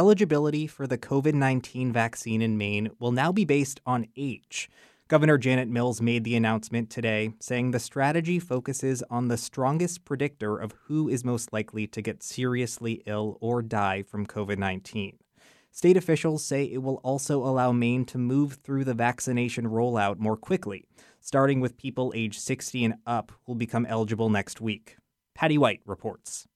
eligibility for the COVID 19 vaccine in Maine will now be based on age. Governor Janet Mills made the announcement today, saying the strategy focuses on the strongest predictor of who is most likely to get seriously ill or die from COVID 19. State officials say it will also allow Maine to move through the vaccination rollout more quickly, starting with people age 60 and up who will become eligible next week. Patty Wight reports.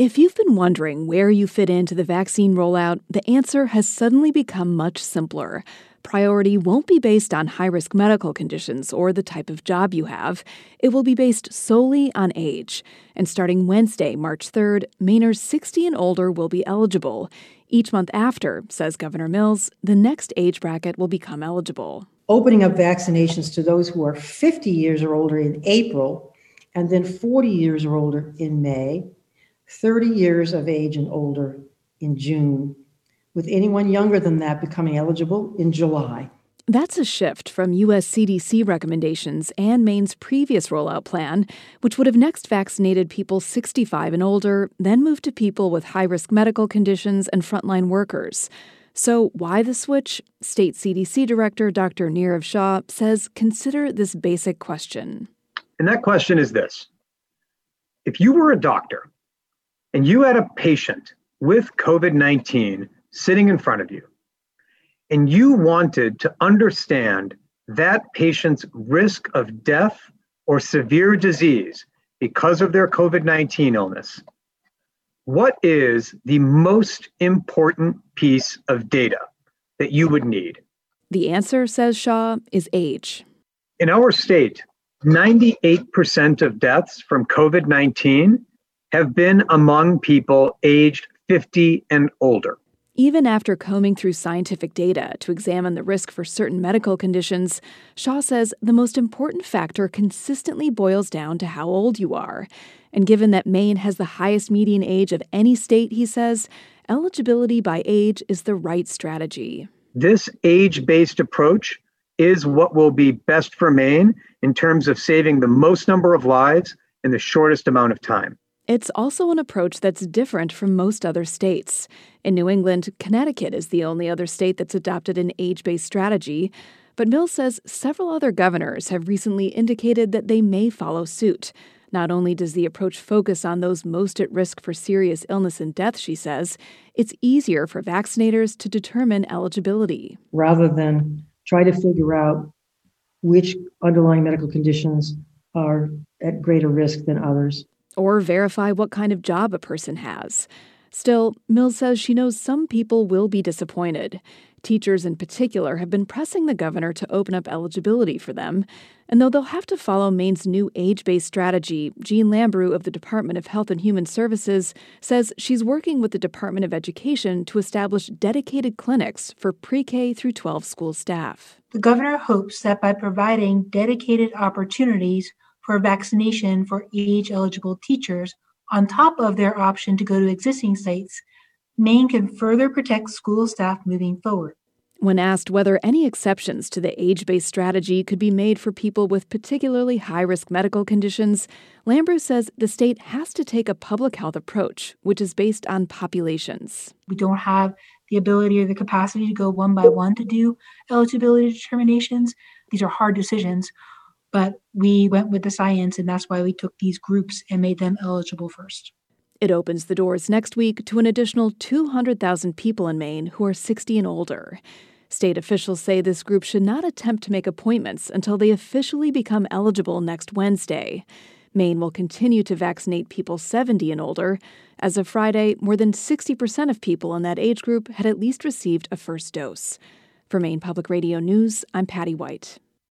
If you've been wondering where you fit into the vaccine rollout, the answer has suddenly become much simpler. Priority won't be based on high risk medical conditions or the type of job you have. It will be based solely on age. And starting Wednesday, March 3rd, Mainers 60 and older will be eligible. Each month after, says Governor Mills, the next age bracket will become eligible. Opening up vaccinations to those who are 50 years or older in April, and then 40 years or older in May 30 years of age and older in June, with anyone younger than that becoming eligible in July. That's a shift from U.S. CDC recommendations and Maine's previous rollout plan, which would have next vaccinated people 65 and older, then moved to people with high risk medical conditions and frontline workers. So, why the switch? State CDC Director Dr. Nirav Shah says consider this basic question. And that question is this If you were a doctor and you had a patient with COVID 19 sitting in front of you, and you wanted to understand that patient's risk of death or severe disease because of their COVID 19 illness, what is the most important piece of data that you would need? The answer, says Shah, is age. In our state, 98% of deaths from COVID 19 have been among people aged 50 and older. Even after combing through scientific data to examine the risk for certain medical conditions, Shah says the most important factor consistently boils down to how old you are. And given that Maine has the highest median age of any state, he says, eligibility by age is the right strategy. This age based approach is what will be best for Maine in terms of saving the most number of lives in the shortest amount of time. It's also an approach that's different from most other states. In New England, Connecticut is the only other state that's adopted an age based strategy. But Mills says several other governors have recently indicated that they may follow suit. Not only does the approach focus on those most at risk for serious illness and death, she says, it's easier for vaccinators to determine eligibility. Rather than try to figure out which underlying medical conditions are at greater risk than others or verify what kind of job a person has. Still, Mills says she knows some people will be disappointed. Teachers, in particular, have been pressing the governor to open up eligibility for them. And though they'll have to follow Maine's new age based strategy, Jeanne Lambrew of the Department of Health and Human Services says she's working with the Department of Education to establish dedicated clinics for pre K through 12 school staff. The governor hopes that by providing dedicated opportunities for vaccination for age eligible teachers on top of their option to go to existing sites, Maine can further protect school staff moving forward. When asked whether any exceptions to the age based strategy could be made for people with particularly high risk medical conditions, Lambrew says the state has to take a public health approach, which is based on populations. We don't have the ability or the capacity to go one by one to do eligibility determinations. These are hard decisions. But we went with the science, and that's why we took these groups and made them eligible first. It opens the doors next week to an additional 200,000 people in Maine who are 60 and older. State officials say this group should not attempt to make appointments until they officially become eligible next Wednesday. Maine will continue to vaccinate people 70 and older. As of Friday, more than 60% of people in that age group had at least received a first dose. For Maine Public Radio News, I'm Patty Wight.